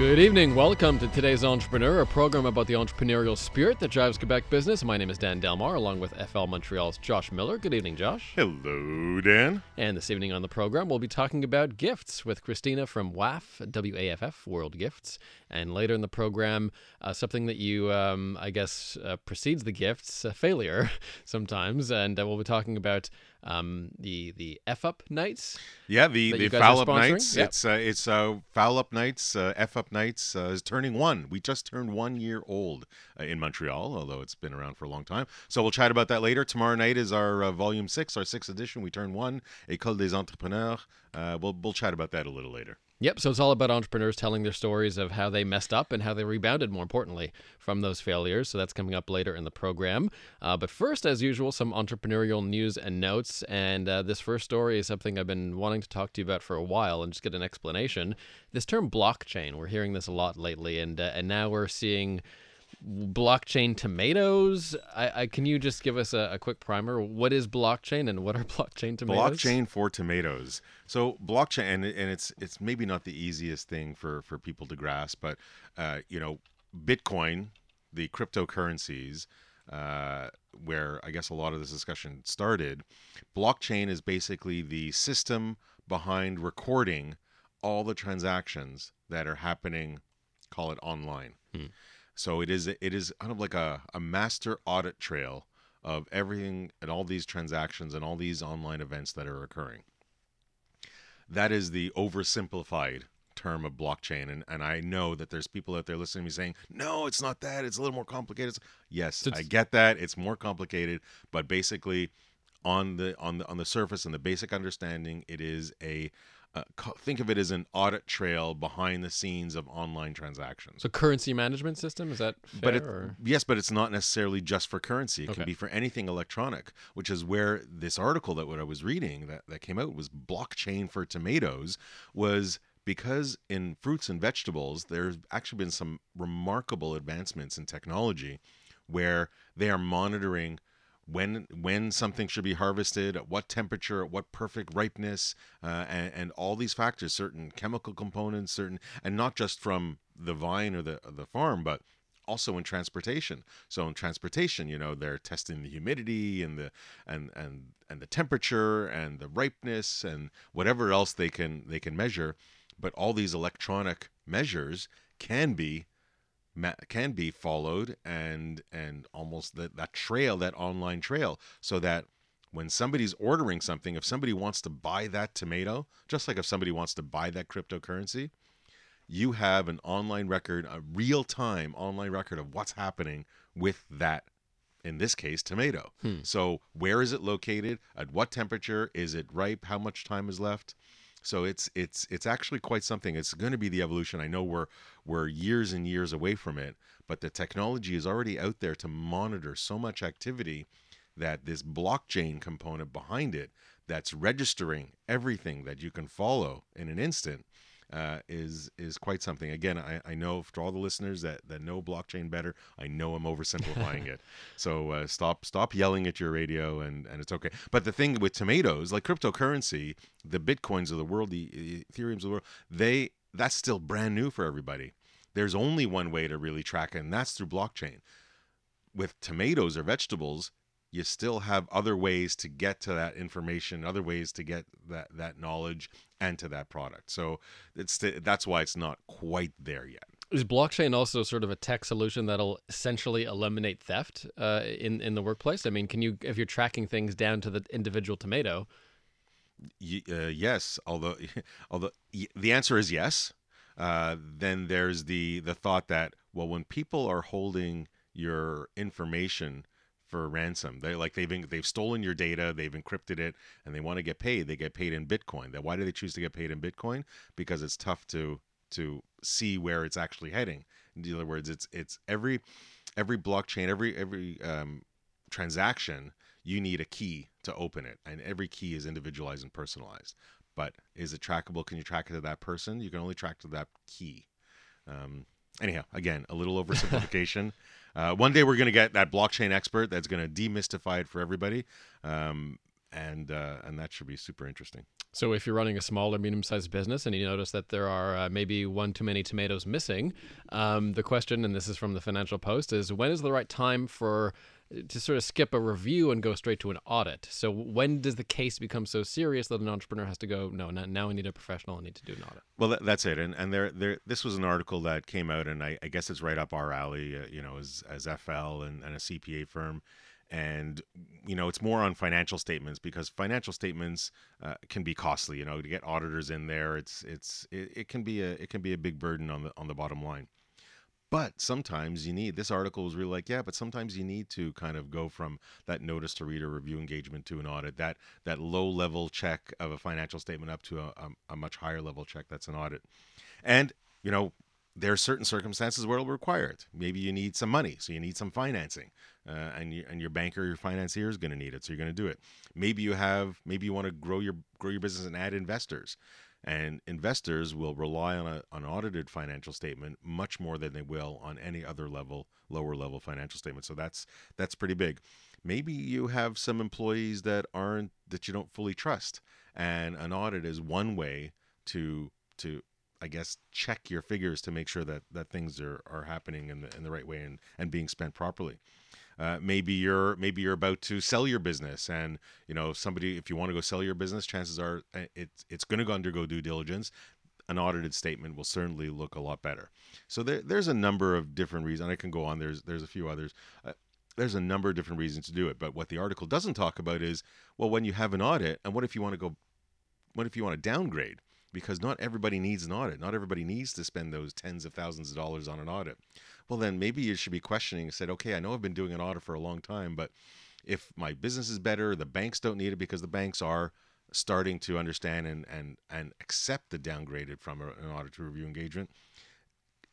Good evening. Welcome to today's Entrepreneur, a program about the entrepreneurial spirit that drives Quebec business. My name is Dan Delmar, along with FL Montreal's Josh Miller. Good evening, Josh. Hello, Dan. And this evening on the program, we'll be talking about gifts with Kristina from WAF, WAFF, World Gifts. And later in the program, uh, something that you, um, I guess, uh, precedes the gifts, uh, failure sometimes. And uh, we'll be talking about um, the the F up nights. Yeah, the the foul up nights. Yep. It's uh, it's uh, foul up nights. Uh, F up nights uh, is turning one. We just turned one year old uh, in Montreal, although it's been around for a long time. So we'll chat about that later. Tomorrow night is our uh, volume six, our sixth edition. We turn one. École des entrepreneurs. Uh, we'll we'll chat about that a little later. Yep. So it's all about entrepreneurs telling their stories of how they messed up and how they rebounded, more importantly, from those failures. So that's coming up later in the program. Uh, but first, as usual, some entrepreneurial news and notes. And uh, this first story is something I've been wanting to talk to you about for a while and just get an explanation. This term blockchain, we're hearing this a lot lately, and uh, and now we're seeing blockchain tomatoes. I, I can you just give us a, a, quick primer? What is blockchain and what are blockchain tomatoes? Blockchain for tomatoes. So blockchain, and, and it's it's maybe not the easiest thing for for people to grasp, but uh, you know, Bitcoin, the cryptocurrencies. Uh, where I guess a lot of this discussion started, blockchain is basically the system behind recording all the transactions that are happening, call it online. Hmm. So it is it is kind of like a, a master audit trail of everything and all these transactions and all these online events that are occurring. That is the oversimplified term of blockchain. And, and I know that there's people out there listening to me saying, no, it's not that. It's a little more complicated. Yes, It's- I get that. It's more complicated, but basically on the on the on the surface and the basic understanding, it is a uh, think of it as an audit trail behind the scenes of online transactions. So currency management system is that fair? But it, or? yes, but it's not necessarily just for currency. It Okay. can be for anything electronic, which is where this article that what I was reading that, that came out was blockchain for tomatoes was because in fruits and vegetables there's actually been some remarkable advancements in technology where they are monitoring when when something should be harvested, at what temperature, at what perfect ripeness, uh, and, and all these factors, certain chemical components, certain, and not just from the vine or the the farm, but also in transportation. So in transportation, you know, they're testing the humidity and the and and and the temperature and the ripeness and whatever else they can they can measure. But all these electronic measures can be can be followed and and almost that that trail that online trail so that when somebody's ordering something if somebody wants to buy that tomato just like if somebody wants to buy that cryptocurrency you have an online record a real time online record of what's happening with that in this case tomato. Hmm. so where is it located? At what temperature? Is it ripe? How much time is left so it's it's it's actually quite something. It's going to be the evolution. I know we're we're years and years away from it but the technology is already out there to monitor so much activity that this blockchain component behind it that's registering everything that you can follow in an instant uh, is is quite something. Again, I, I know for all the listeners that, that know blockchain better, I know I'm oversimplifying it. So uh, stop stop yelling at your radio, and, and it's okay. But the thing with tomatoes, like cryptocurrency, the bitcoins of the world, the Ethereum's of the world, they that's still brand new for everybody. There's only one way to really track it, and that's through blockchain. With tomatoes or vegetables, you still have other ways to get to that information, other ways to get that that knowledge and to that product. So it's that's why it's not quite there yet. Is blockchain also sort of a tech solution that'll essentially eliminate theft uh, in in the workplace? I mean, can you if you're tracking things down to the individual tomato? Y- uh, yes, although although y- the answer is yes. Uh, then there's the the thought that well, when people are holding your information for a ransom, they like they've they've stolen your data, they've encrypted it, and they want to get paid. They get paid in Bitcoin. That why do they choose to get paid in Bitcoin? Because it's tough to to see where it's actually heading. In other words, it's it's every every blockchain, every every um, transaction, you need a key to open it, and every key is individualized and personalized. but is it trackable? Can you track it to that person? You can only track to that key. Um, anyhow, again, a little oversimplification. Uh, one day we're going to get that blockchain expert that's going to demystify it for everybody, um, and uh, and that should be super interesting. So, if you're running a small or medium-sized business and you notice that there are uh, maybe one too many tomatoes missing, um, the question, and this is from the Financial Post, is when is the right time for to sort of skip a review and go straight to an audit. So when does the case become so serious that an entrepreneur has to go, no, now I need a professional, I need to do an audit? Well, that, that's it. And and there there this was an article that came out, and I, I guess it's right up our alley. Uh, you know, as as FL and, and a CPA firm. And you know it's more on financial statements because financial statements uh, can be costly. You know to get auditors in there, it's it's it, it can be a it can be a big burden on the on the bottom line. But sometimes you need, this article was really like, yeah, but sometimes you need to kind of go from that notice to reader review engagement to an audit, that, that low level check of a financial statement up to a, a, a much higher level check that's an audit. And, you know, there are certain circumstances where it'll require it. Maybe you need some money, so you need some financing, uh, and you, and your banker, your financier is going to need it, so you're going to do it. Maybe you have, maybe you want to grow your grow your business and add investors, and investors will rely on a, an audited financial statement much more than they will on any other level, lower level financial statement. So that's that's pretty big. Maybe you have some employees that aren't that you don't fully trust, and an audit is one way to to I guess check your figures to make sure that that things are are happening in the in the right way and and being spent properly. Uh, maybe you're maybe you're about to sell your business, and you know somebody. If you want to go sell your business, chances are uh, it's it's going to undergo due diligence. An audited statement will certainly look a lot better. So there, there's a number of different reasons. I can go on. There's there's a few others. Uh, there's a number of different reasons to do it. But what the article doesn't talk about is well, when you have an audit, and what if you want to go? What if you want to downgrade? Because not everybody needs an audit. Not everybody needs to spend those tens of thousands of dollars on an audit. Well, then maybe you should be questioning and said, okay, I know I've been doing an audit for a long time, but if my business is better, the banks don't need it because the banks are starting to understand and and and accept the downgraded from an audit to review engagement.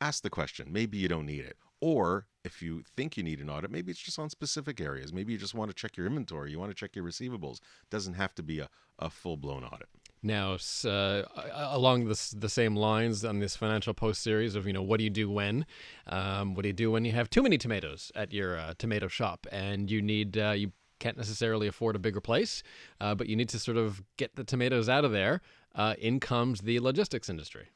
Ask the question. Maybe you don't need it. Or if you think you need an audit, maybe it's just on specific areas. Maybe you just want to check your inventory, you want to check your receivables. Doesn't have to be a, a full blown audit. Now, uh, along this, the same lines on this Financial Post series of, you know, what do you do when? Um, what do you do when you have too many tomatoes at your uh, tomato shop and you need, uh, you can't necessarily afford a bigger place, uh, but you need to sort of get the tomatoes out of there. Uh, in comes the logistics industry.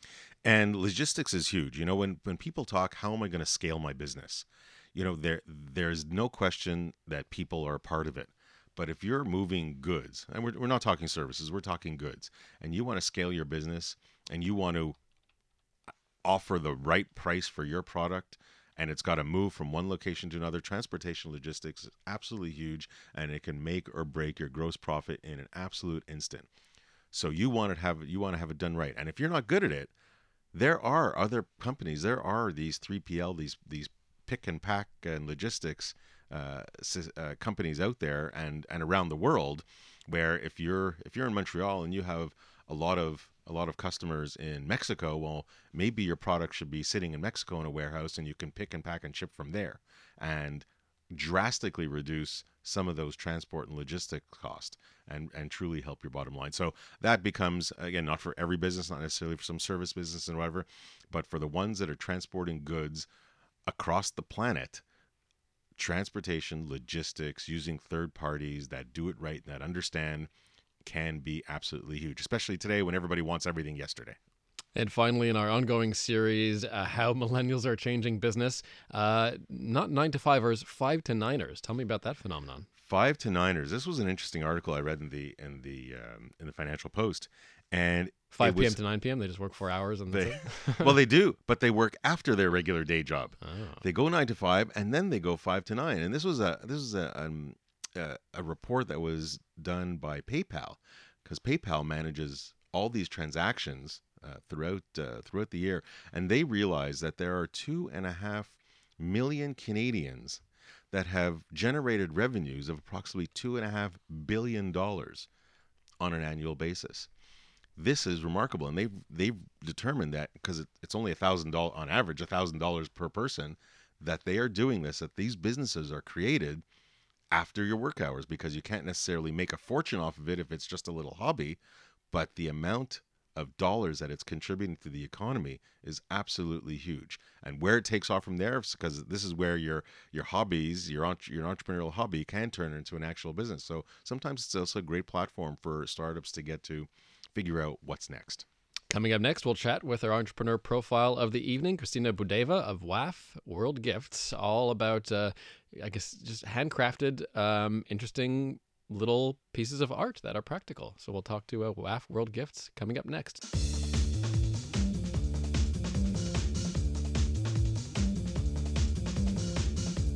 And logistics is huge. You know, when, when people talk, how am I going to scale my business? You know, there there's no question that people are a part of it. But if you're moving goods, and we're, we're not talking services, we're talking goods, and you want to scale your business and you want to uh, offer the right price for your product and it's got to move from one location to another transportation logistics is absolutely huge and it can make or break your gross profit in an absolute instant. So you want to have you want to have it done right and if you're not good at it there are other companies there are these 3pl these these pick and pack and logistics uh, uh, companies out there and and around the world where if you're if you're in Montreal and you have a lot of a lot of customers in Mexico, well, maybe your product should be sitting in Mexico in a warehouse and you can pick and pack and ship from there and drastically reduce some of those transport and logistic costs and and truly help your bottom line. So that becomes again not for every business, not necessarily for some service business and whatever, but for the ones that are transporting goods across the planet transportation, logistics, using third parties that do it right and that understand can be absolutely huge, especially today when everybody wants everything yesterday. And finally, in our ongoing series, uh, how millennials are changing business, uh, not nine to fivers, five to niners. Tell me about that phenomenon. Five to niners. This was an interesting article I read in the in the um, in the Financial Post, and 5 p.m. to 9 p.m. They just work four hours and they, well, they do, but they work after their regular day job. Oh. They go nine to five, and then they go five to nine. And this was a this was a um, a, a report that was done by PayPal, because PayPal manages all these transactions uh, throughout uh, throughout the year, and they realize that there are two and a half million Canadians that have generated revenues of approximately two and a half billion dollars on an annual basis this is remarkable and they've they've determined that because it, it's only a thousand dollars on average a thousand dollars per person that they are doing this that these businesses are created after your work hours because you can't necessarily make a fortune off of it if it's just a little hobby but the amount of dollars that it's contributing to the economy is absolutely huge. And where it takes off from there, because this is where your your hobbies, your your entrepreneurial hobby, can turn into an actual business. So sometimes it's also a great platform for startups to get to figure out what's next. Coming up next, we'll chat with our entrepreneur profile of the evening, Kristina Boudaeva of WAFF World Gifts, all about, uh, I guess, just handcrafted, um, interesting little pieces of art that are practical. So we'll talk to uh, WAFF World Gifts coming up next.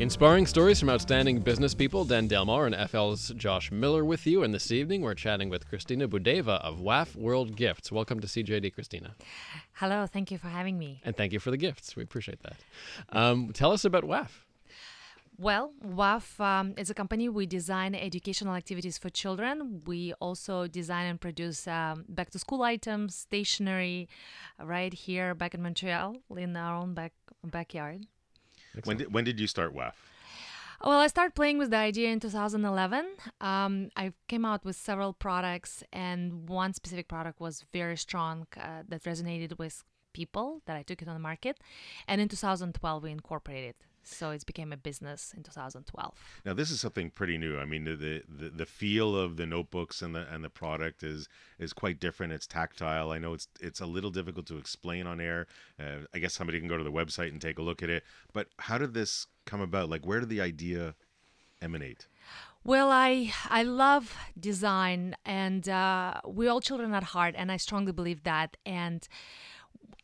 Inspiring stories from outstanding business people, Dan Delmar and FL's Josh Miller with you. And this evening, we're chatting with Kristina Boudaeva of WAFF World Gifts. Welcome to CJAD, Kristina. Hello, thank you for having me. And thank you for the gifts. We appreciate that. Um, tell us about WAFF. Well, WAFF um, is a company. We design educational activities for children. We also design and produce um, back to school items, stationery, right here back in Montreal in our own back backyard. When did, when did you start WAFF? Well, I started playing with the idea in 2011. Um, I came out with several products, and one specific product was very strong uh, that resonated with people that I took it on the market. And in 2012, we incorporated so it became a business in 2012. Now this is something pretty new. I mean, the, the the feel of the notebooks and the and the product is is quite different. It's tactile. I know it's it's a little difficult to explain on air. Uh, I guess somebody can go to the website and take a look at it. But how did this come about? Like, where did the idea emanate? Well, I I love design, and uh, we're all children at heart, and I strongly believe that. And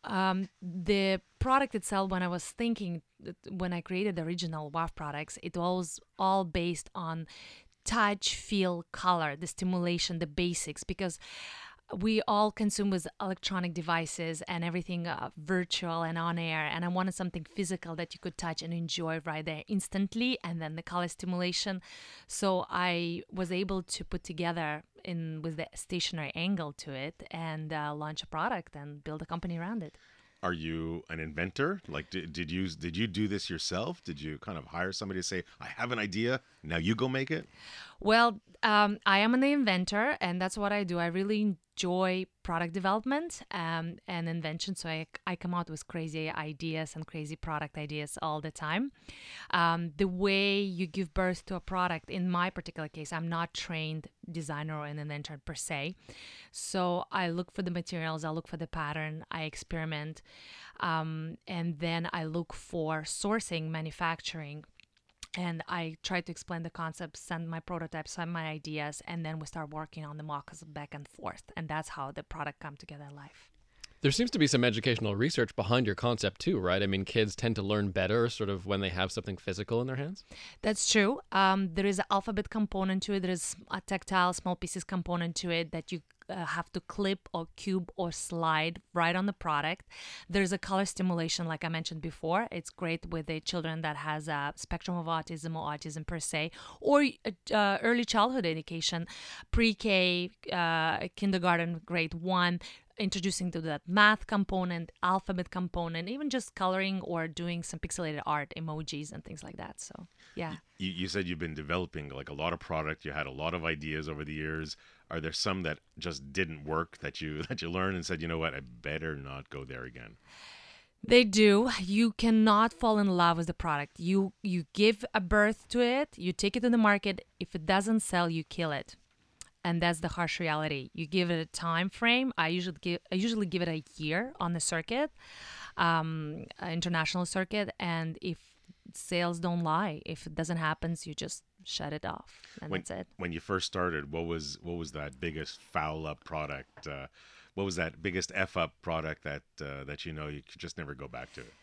um, the product itself, when I was thinking, when I created the original WAFF products, it was all based on touch, feel, color, the stimulation, the basics, because we all consume with electronic devices and everything uh, virtual and on air and i wanted something physical that you could touch and enjoy right there instantly and then the color stimulation. So i was able to put together in with the stationary angle to it and uh, launch a product and build a company around it are you an inventor? Like did, did you did you do this yourself? Did you kind of hire somebody to say i have an idea now you go make it well um, i am an inventor and that's what i do i really enjoy product development um, and invention. So I, I come out with crazy ideas and crazy product ideas all the time. Um, the way you give birth to a product, in my particular case, I'm not trained designer or an inventor per se. So I look for the materials, I look for the pattern, I experiment, um, and then I look for sourcing, manufacturing, and I try to explain the concept, send my prototypes, send my ideas, and then we start working on the mock-ups back and forth, and that's how the product come together in life. There seems to be some educational research behind your concept too, right? I mean, kids tend to learn better sort of when they have something physical in their hands. That's true. Um, there is an alphabet component to it. There is a tactile small pieces component to it that you uh, have to clip or cube or slide right on the product. There's a color stimulation, like I mentioned before. It's great with the children that has a spectrum of autism or autism per se, or uh, early childhood education, pre-K, uh, kindergarten, grade one introducing to that math component, alphabet component, even just coloring or doing some pixelated art, emojis and things like that. So, yeah. You, you said you've been developing like a lot of product. You had a lot of ideas over the years. Are there some that just didn't work that you that you learned and said, you know what, I better not go there again? They do. You cannot fall in love with the product. You you give a birth to it, you take it to the market. If it doesn't sell, you kill it. And that's the harsh reality. You give it a time frame. I usually give I usually give it a year on the circuit, um, international circuit, and if sales don't lie, if it doesn't happen, you just shut it off, and when, that's it. When you first started, what was what was that biggest foul up product? Uh, what was that biggest f up product that uh, that you know you could just never go back to? It?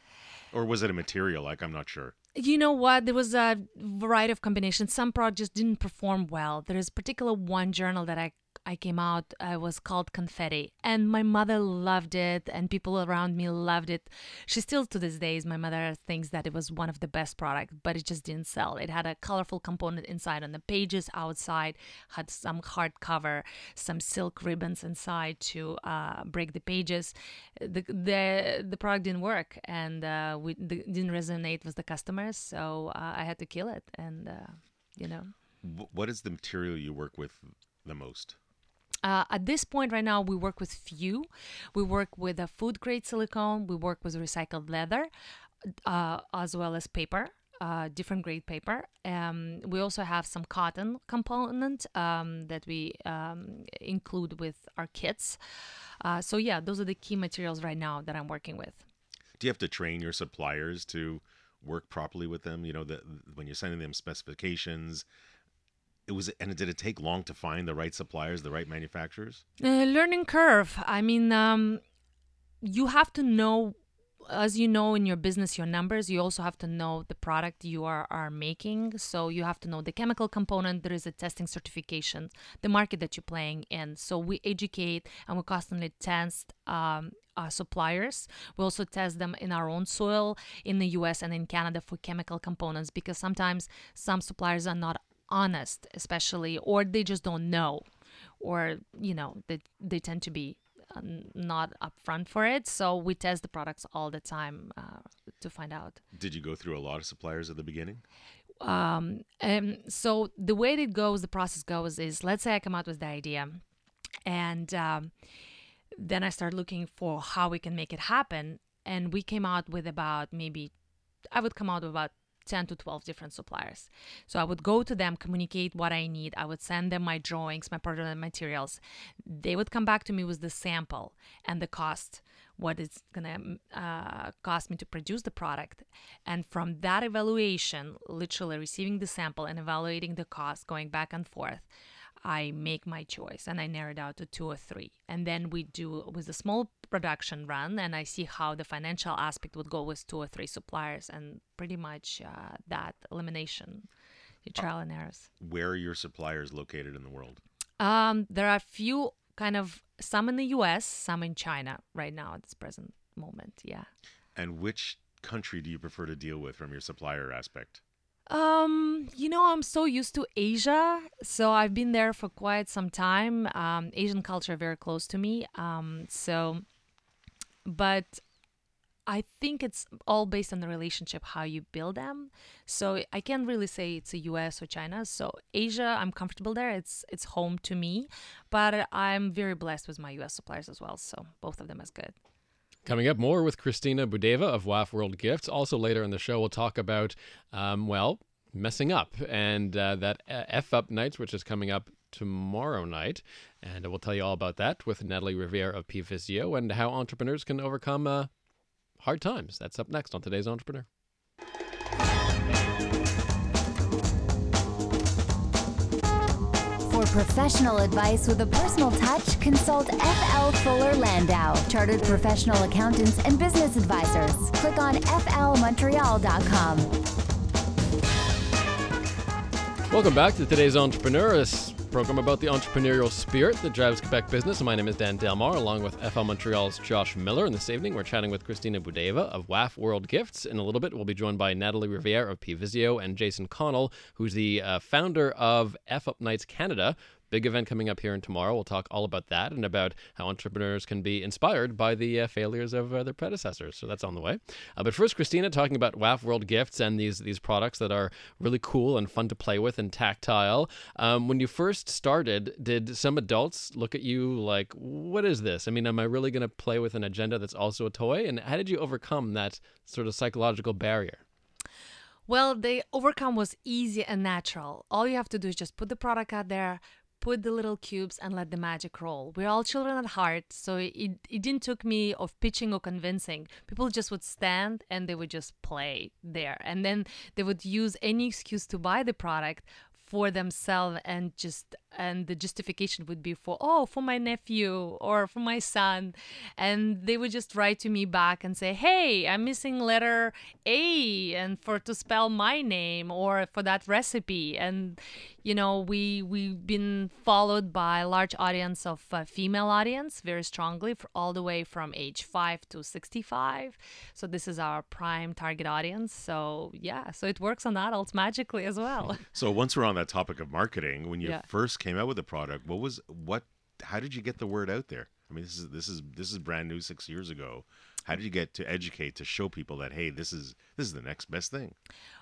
Or was it a material? Like I'm not sure. You know what? There was a variety of combinations. Some products just didn't perform well. There is particular one journal that I I came out. It was called Confetti, and my mother loved it, and people around me loved it. She still, to this day, my mother thinks that it was one of the best products, but it just didn't sell. It had a colorful component inside on the pages, outside had some hardcover, some silk ribbons inside to uh, break the pages. The the the product didn't work, and uh, we the, didn't resonate with the customers, so uh, I had to kill it, and uh, you know. What is the material you work with the most? Uh, at this point right now we work with few. We work with a food grade silicone. We work with recycled leather uh, as well as paper uh, different grade paper. Um, we also have some cotton component um, that we um, include with our kits. Uh, so yeah those are the key materials right now that i'm working with. Do you have to train your suppliers to work properly with them? You know, that when you're sending them specifications, it was and did it take long to find the right suppliers, the right manufacturers? Uh, learning curve. I mean, um, you have to know, as you know in your business, your numbers. You also have to know the product you are, are making. So you have to know the chemical component. There is a testing certification, the market that you're playing in. So we educate and we constantly test um, our suppliers. We also test them in our own soil in the US and in Canada for chemical components because sometimes some suppliers are not honest, especially, or they just don't know, or, you know, they, they tend to be uh, not upfront for it. So we test the products all the time uh, to find out. Did you go through a lot of suppliers at the beginning? Um, and so the way it goes, the process goes is let's say I come out with the idea and um, then I start looking for how we can make it happen. And we came out with about maybe, I would come out with about 10 to 12 different suppliers. So I would go to them, communicate what I need. I would send them my drawings, my product materials. They would come back to me with the sample and the cost, what it's going to uh, cost me to produce the product. And from that evaluation, literally receiving the sample and evaluating the cost, going back and forth, I make my choice and I narrow it out to two or three. And then we do with a small production run and I see how the financial aspect would go with two or three suppliers and pretty much uh, that elimination, the trial and errors. Where are your suppliers located in the world? Um, there are a few kind of some in the US, some in China right now at this present moment. Yeah. And which country do you prefer to deal with from your supplier aspect? Um, you know, I'm so used to Asia, so I've been there for quite some time. Um, Asian culture very close to me. Um, so, but I think it's all based on the relationship how you build them. So I can't really say it's a US or China. So Asia, I'm comfortable there. It's it's home to me, but I'm very blessed with my US suppliers as well. So both of them is good. Coming up more with Kristina Boudaeva of WAFF World Gifts. Also later in the show, we'll talk about, um, well, messing up and uh, that uh, F Up Nights, which is coming up tomorrow night. And we'll tell you all about that with Natalie Riviere of P Physio and how entrepreneurs can overcome uh, hard times. That's up next on today's Entrepreneur. Professional advice with a personal touch, consult FL Fuller Landau, Chartered Professional Accountants and Business Advisors. Click on flmontreal.com. Welcome back to today's Entrepreneur, a program about the entrepreneurial spirit that drives Quebec business. My name is Dan Delmar, along with FL Montreal's Josh Miller. And this evening, we're chatting with Kristina Boudaeva of WAFF World Gifts. In a little bit, we'll be joined by Natalie Riviere of P Visio and Jason Connell, who's the uh, founder of F Up Nights Canada. Big event coming up here and tomorrow. We'll talk all about that and about how entrepreneurs can be inspired by the uh, failures of uh, their predecessors. So that's on the way. Uh, but first, Kristina talking about WAFF World Gifts and these these products that are really cool and fun to play with and tactile. Um, when you first started, did some adults look at you like, "What is this? I mean, am I really going to play with an agenda that's also a toy?" And how did you overcome that sort of psychological barrier? Well, the overcome was easy and natural. All you have to do is just put the product out there, put the little cubes and let the magic roll. We're all children at heart, so it, it didn't took me of pitching or convincing. People just would stand and they would just play there. And then they would use any excuse to buy the product for themselves and just and the justification would be for oh for my nephew or for my son. And they would just write to me back and say hey i'm missing letter a and for to spell my name or for that recipe. And you know we we've been followed by a large audience of uh, female audience very strongly for all the way from age 5 to 65 so this is our prime target audience. So yeah so it works on adults magically as well. So once we're on that topic of marketing, when you Yeah. first came out with the product, what was what? How did you get the word out there? I mean, this is this is this is brand new six years ago. How did you get to educate to show people that hey, this is this is the next best thing?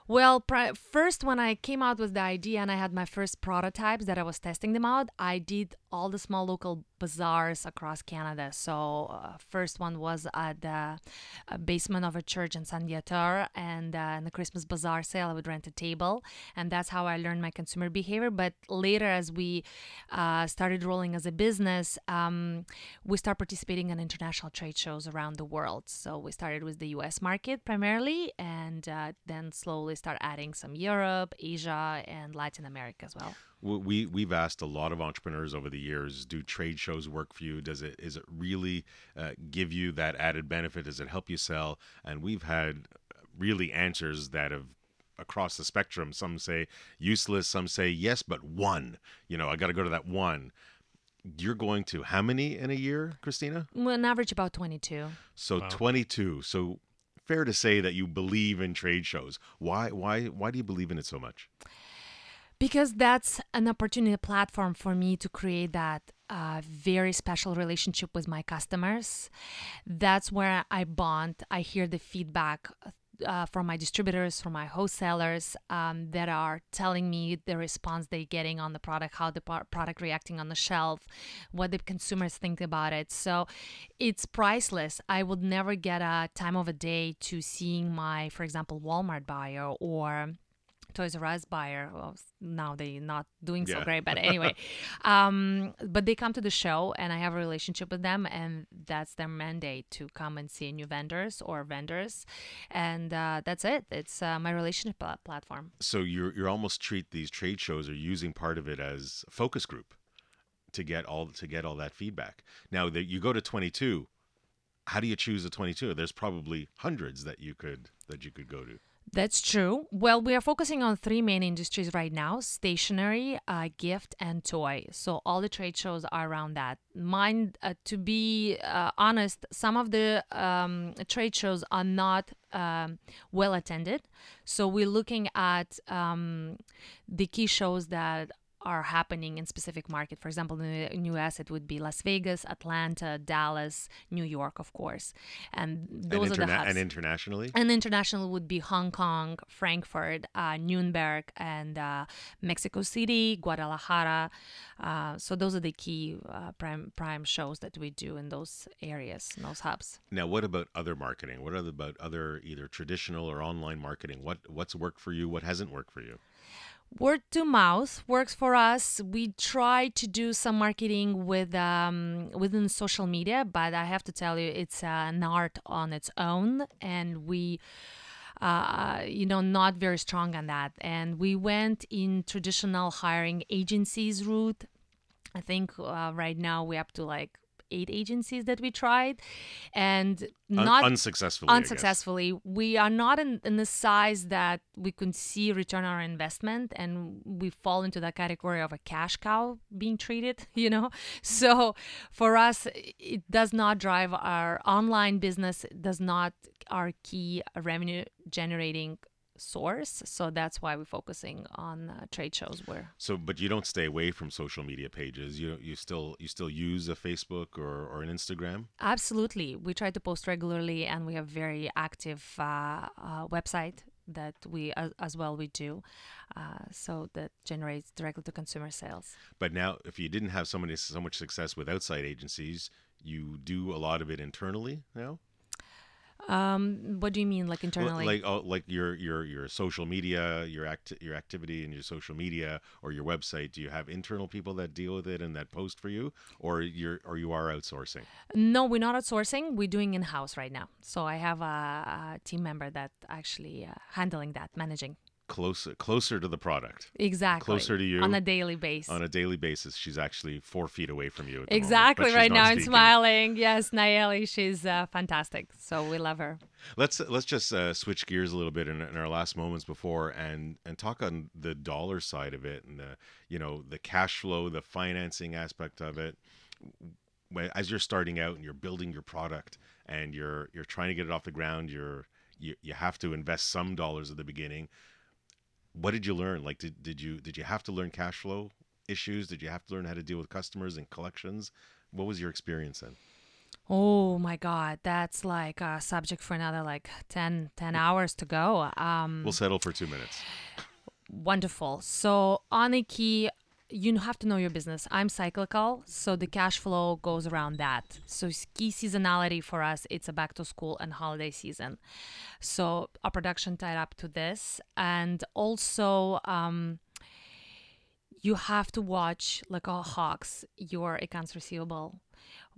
Well, first, when I came out with the idea and I had my first prototypes that I was testing them out, I did all the small local bazaars across Canada. So, uh, first one was at the uh, basement of a church in Saint-Viateur, and uh, in the Christmas bazaar sale, I would rent a table, and that's how I learned my consumer behavior. But later, as we uh, started rolling as a business, um, we start participating in international trade shows around the world. So we started with the U.S. market primarily, and uh, then slowly start adding some Europe, Asia, and Latin America as well. We we've asked a lot of entrepreneurs over the years: Do trade shows work for you? Does it is it really uh, give you that added benefit? Does it help you sell? And we've had really answers that have across the spectrum. Some say useless. Some say yes, but one. You know, I got to go to that one. You're going to how many in a year, Kristina? Well, On average, about 22. So 22. So fair to say that you believe in trade shows. Why why why do you believe in it so much? because that's an opportunity platform for me to create that uh, very special relationship with my customers that's where i bond i hear the feedback uh, from my distributors from my wholesalers um, that are telling me the response they're getting on the product how the pro- product reacting on the shelf what the consumers think about it. So it's priceless. I would never get a time of a day to seeing my for example walmart buyer or Toys R Us buyer. Well, now they're not doing so great, but anyway, um, but they come to the show, and I have a relationship with them, and that's their mandate to come and see new vendors or vendors, and uh, that's it. It's uh, my relationship pla- platform. so you're you're almost treat these trade shows or using part of it as a focus group to get all to get all that feedback. Now that you go to 22, how do you choose a 22? There's probably hundreds that you could that you could go to. That's true. Well, we are focusing on three main industries right now stationery, uh, gift, and toy. So, all the trade shows are around that. Mine, uh, to be uh, honest, some of the um, trade shows are not um, well attended. So, we're looking at um, the key shows that are happening in specific market. For example, in the US, it would be Las Vegas, Atlanta, Dallas, New York, of course, and those and, are the hubs. and internationally. And international would be Hong Kong, Frankfurt, uh, Nuremberg, and uh, Mexico City, Guadalajara. Uh, so those are the key uh, prime prime shows that we do in those areas, in those hubs. Now, what about other marketing? What about other either traditional or online marketing? What what's worked for you? What hasn't worked for you? Word to mouth works for us. We try to do some marketing with um, within social media, but I have to tell you, it's uh, an art on its own, and we, uh, you know, not very strong on that. And we went in traditional hiring agencies route. I think uh, right now we're up to like eight agencies that we tried, and Un- not unsuccessfully. I guess. unsuccessfully we are not in, in the size that we can see return on our investment and we fall into that category of a cash cow being treated you know so for us it does not drive our online business it does not our key revenue generating source so that's why we're focusing on uh, trade shows where So, but you don't stay away from social media pages. You you still you still use a Facebook or, or an Instagram. Absolutely. We try to post regularly and we have very active uh, uh, website that we as, as well we do uh, so that generates directly to consumer sales But now, if you didn't have so many so much success with outside agencies, you do a lot of it internally now. Um, what do you mean like internally like oh, like your your your social media, your act your activity in your social media or your website. Do you have internal people that deal with it and that post for you, or you're or you are outsourcing? no we're not outsourcing we're doing in-house right now so i have a, a team member that actually uh, handling that managing closer closer to the product. Exactly. Closer to you on a daily basis. On a daily basis, she's actually four feet away from you. Exactly. right now, I'm smiling. Yes, Nayeli, she's uh, fantastic. So we love her. Let's let's just uh, switch gears a little bit in, in our last moments before and and talk on the dollar side of it and the you know the cash flow, the financing aspect of it. As you're starting out and you're building your product and you're you're trying to get it off the ground, you're you, you have to invest some dollars at the beginning. What did you learn? Like did, did you did you have to learn cash flow issues? Did you have to learn how to deal with customers and collections? What was your experience then? Oh my God, that's like a subject for another like 10, 10 hours to go. Um, We'll settle for two minutes. wonderful. So on a key, you have to know your business. I'm cyclical, so the cash flow goes around that. So key seasonality for us, it's a back to school and holiday season. So our production tied up to this, and also. Um, you have to watch like a hawks your accounts receivable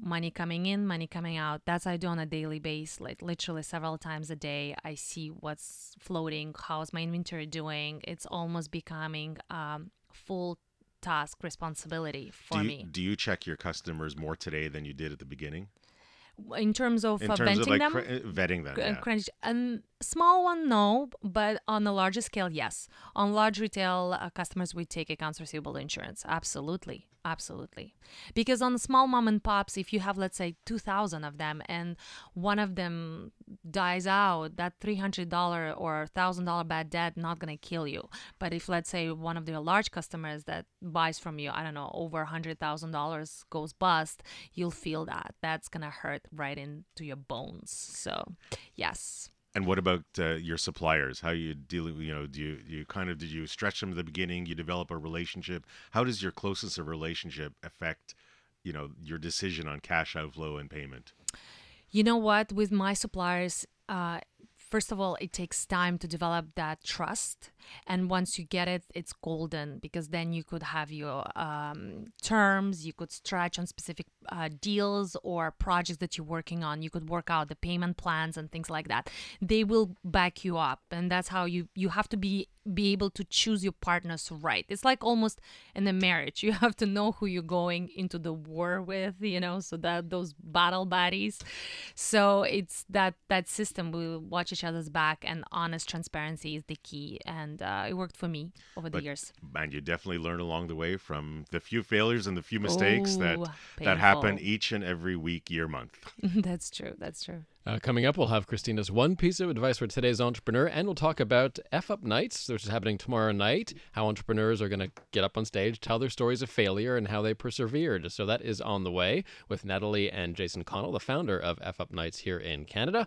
money coming in money coming out that's i do on a daily basis like literally several times a day i see what's floating how's my inventory doing it's almost becoming um, full task responsibility for do you, me Do you check your customers more today than you did at the beginning? in terms of In uh, terms of like them cre- uh, vetting them. yeah. um small one no but on a larger scale yes. On large retail uh, customers we take accounts receivable insurance. Absolutely absolutely. Because on small mom and pops if you have let's say 2000 of them and one of them dies out that $300 or $1000 bad debt not going to kill you. But if let's say one of their large customers that buys from you i don't know over $100000 goes bust you'll feel that. That's going to hurt right into your bones. So yes And what about uh, your suppliers? How you deal? You know, do you you kind of did you stretch them at the beginning? You develop a relationship. How does your closeness of relationship affect, you know, your decision on cash outflow and payment? You know what? With my suppliers, uh, first of all, it takes time to develop that trust. And once you get it, it's golden because then you could have your um, terms, you could stretch on specific uh, deals or projects that you're working on. You could work out the payment plans and things like that. They will back you up, and that's how you you have to be be able to choose your partners right. It's like almost in a marriage. You have to know who you're going into the war with, you know, so that those battle buddies. So it's that that system. We watch each other's back, and honest transparency is the key. And uh, it worked for me over the But- years. And you definitely learn along the way from the few failures and the few mistakes that Ooh, that happen each and every week, year, month. that's true. That's true. Uh, coming up, we'll have Kristina's one piece of advice for today's entrepreneur, and we'll talk about F Up Nights, which is happening tomorrow night. How entrepreneurs are going to get up on stage, tell their stories of failure, and how they persevered. So that is on the way with Natalie and Jason Connell, the founder of F Up Nights here in Canada.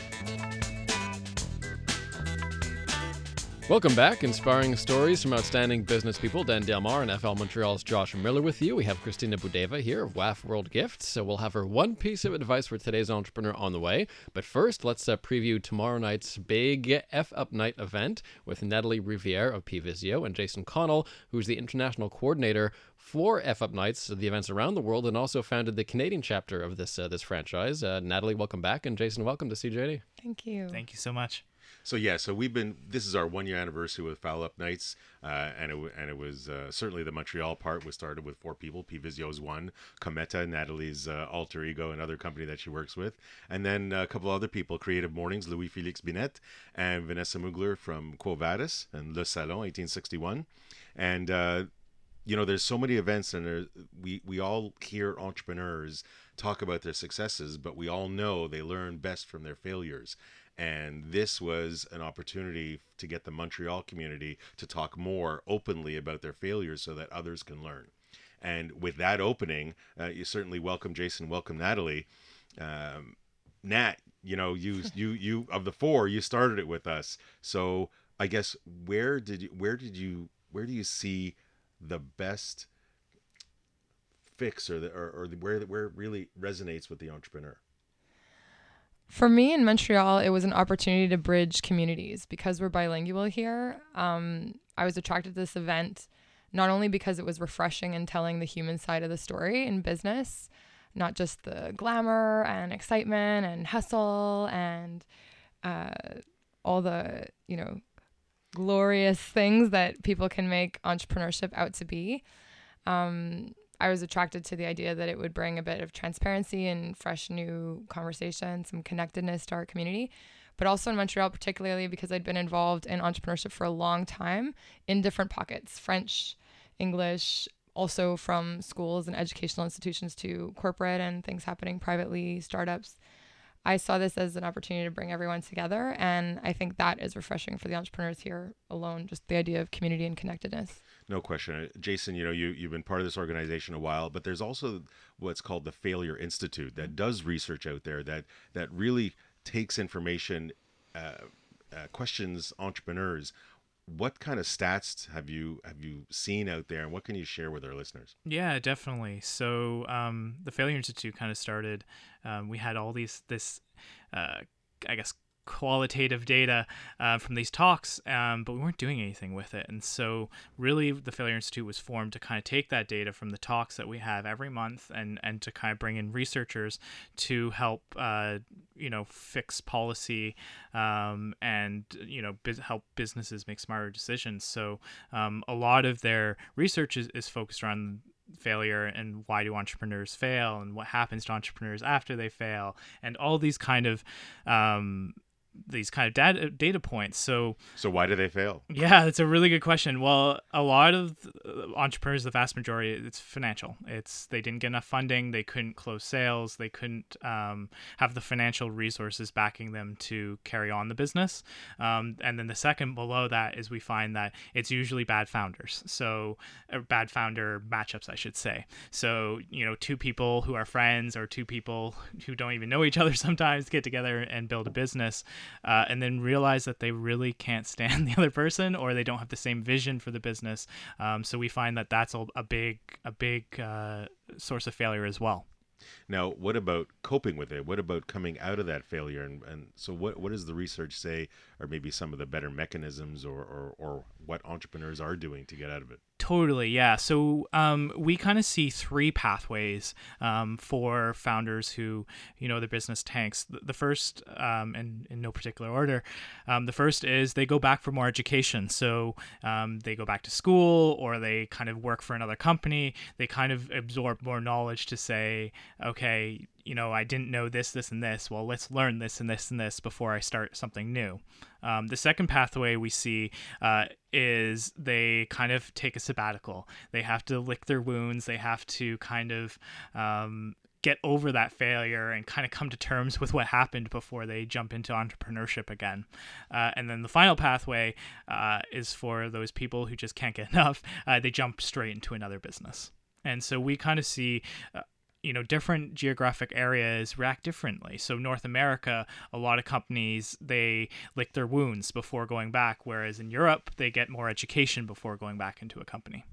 Welcome back. Inspiring stories from outstanding business people. Dan Delmar and FL Montreal's Josh Miller with you. We have Kristina Boudaeva here of WAFF World Gifts. So we'll have her one piece of advice for today's entrepreneur on the way. But first, let's uh, preview tomorrow night's big F Up Night event with Natalie Riviere of PVisio and Jason Connell, who's the international coordinator for F Up Nights, the events around the world, and also founded the Canadian chapter of this uh, this franchise. Uh, Natalie, welcome back, and Jason, welcome to CJAD. Thank you. Thank you so much. So yeah, so we've been. This is our one year anniversary with Foul Up Nights, uh, and it and it was uh, certainly the Montreal part was started with four people. P Visio's one, Cometa, Natalie's uh, alter ego, another company that she works with, and then a couple other people. Creative Mornings, Louis Felix Binet, and Vanessa Mugler from Quo Vadis and Le Salon, 1861, and. Uh, you know there's so many events and there, we we all hear entrepreneurs talk about their successes but we all know they learn best from their failures and this was an opportunity to get the Montreal community to talk more openly about their failures so that others can learn. And with that opening uh, you certainly welcome Jason welcome Natalie. Um, Nat you know you you you of the four you started it with us. So I guess where did you where did you where do you see the best fix or the or, or the, where where it really resonates with the entrepreneur For me in Montreal, it was an opportunity to bridge communities because we're bilingual here. Um, I was attracted to this event not only because it was refreshing and telling the human side of the story in business, not just the glamour and excitement and hustle and uh, all the you know glorious things that people can make entrepreneurship out to be. Um, I was attracted to the idea that it would bring a bit of transparency and fresh new conversation, some connectedness to our community. But also in Montreal, particularly because I'd been involved in entrepreneurship for a long time in different pockets French, English, also from schools and educational institutions to corporate and things happening privately, startups. I saw this as an opportunity to bring everyone together. And I think that is refreshing for the entrepreneurs here alone, just the idea of community and connectedness. No question. Jason, you know, you, you've been part of this organization a while, but there's also what's called the Failure Institute that does research out there that, that really takes information, uh, uh, questions entrepreneurs what kind of stats have you have you seen out there and what can you share with our listeners? Yeah definitely. So um, the failure institute kind of started um, we had all these this uh, i guess qualitative data uh, from these talks, um, but we weren't doing anything with it. And so, really, the Failure Institute was formed to kind of take that data from the talks that we have every month and, and to kind of bring in researchers to help, uh, you know, fix policy um, and, you know, help businesses make smarter decisions. So, um, a lot of their research is, is focused around failure and why do entrepreneurs fail and what happens to entrepreneurs after they fail and all these kind of um, these kind of data data points. So so why do they fail? Yeah, it's a really good question. Well, a lot of entrepreneurs, the vast majority, it's financial. It's they didn't get enough funding, they couldn't close sales, they couldn't um, have the financial resources backing them to carry on the business. Um, and then the second below that is we find that it's usually bad founders. So uh, bad founder matchups, I should say. So you know, two people who are friends or two people who don't even know each other sometimes get together and build a business uh, and then realize that they really can't stand the other person or they don't have the same vision for the business. Um, so we find that that's a, big a big uh, source of failure as well. Now, what about coping with it? What about coming out of that failure? And, and so, what, what does the research say, or maybe some of the better mechanisms, or, or, or what entrepreneurs are doing to get out of it? Totally, yeah. So um, we kind of see three pathways um, for founders who, you know, their business tanks. The first, um, and in no particular order, um, the first is they go back for more education. So um, they go back to school or they kind of work for another company. They kind of absorb more knowledge to say, okay, you know, I didn't know this, this, and this. Well, let's learn this and this and this before I start something new. Um, the second pathway we see uh, is they kind of take a sabbatical. They have to lick their wounds. They have to kind of um, get over that failure and kind of come to terms with what happened before they jump into entrepreneurship again. Uh, and then the final pathway uh, is for those people who just can't get enough. Uh, they jump straight into another business. And so we kind of see uh, you know different geographic areas react differently. So north america a lot of companies they lick their wounds before going back whereas in europe they get more education before going back into a company.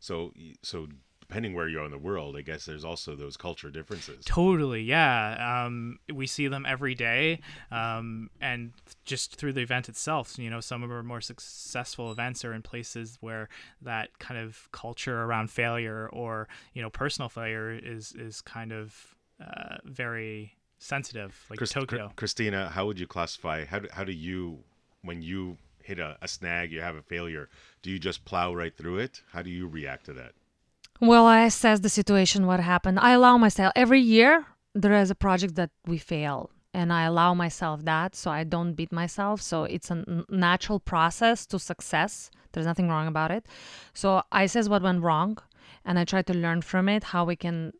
So so depending where you are in the world, I guess there's also those culture differences. Totally, yeah. Um, we see them every day, um, and just through the event itself, you know, some of our more successful events are in places where that kind of culture around failure or you know personal failure is is kind of uh, very sensitive, like Tokyo. Kristina, how would you classify? How do, how do you when you hit a, a snag, you have a failure? Do you just plow right through it? How do you react to that? Well, I assess the situation, what happened. I allow myself every year there is a project that we fail, and I allow myself that so I don't beat myself. So it's a natural process to success. There's nothing wrong about it. So I says what went wrong, and I try to learn from it how we can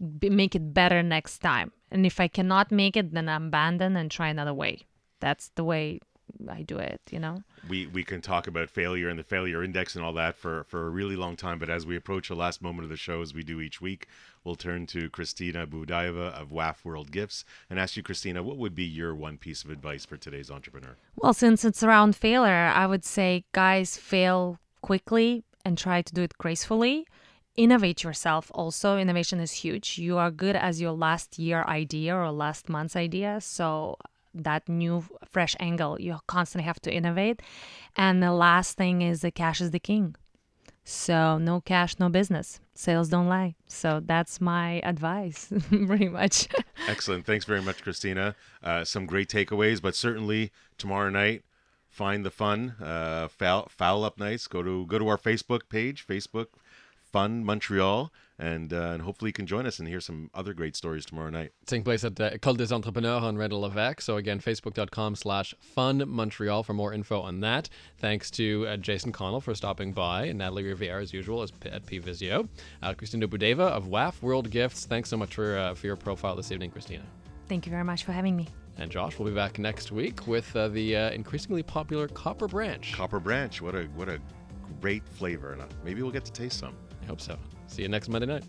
make it better next time. And if I cannot make it, then I abandon and try another way. That's the way I do it, you know. We we can talk about failure and the failure index and all that for for a really long time, but as we approach the last moment of the show, as we do each week, we'll turn to Kristina Boudaeva of WAFF World Gifts and ask you, Kristina, what would be your one piece of advice for today's entrepreneur? Well, since it's around failure, I would say, guys, fail quickly and try to do it gracefully innovate yourself also innovation is huge you are good as your last year idea or last month's idea so that new fresh angle you constantly have to innovate and the last thing is the cash is the king so no cash no business sales don't lie so that's my advice pretty much Excellent. Thanks very much, Kristina. Uh, some great takeaways, but certainly tomorrow night, find the fun. Uh, foul, foul up nights. Go to go to our Facebook page, Facebook Fun Montreal, and uh, and hopefully you can join us and hear some other great stories tomorrow night. taking place at the École des Entrepreneurs on René-Lévesque. So again, facebook.com slash fun Montreal for more info on that. Thanks to uh, Jason Connell for stopping by and Natalie Riviere as usual as P- at PVisio. Uh, Kristina Boudaeva of WAFF World Gifts. Thanks so much for, uh, for your profile this evening, Kristina. thank you very much for having me And Josh will be back next week with uh, the uh, increasingly popular Copper Branch. Copper Branch, what a what a great flavor, and uh, maybe we'll get to taste some. I hope so. See you next Monday night.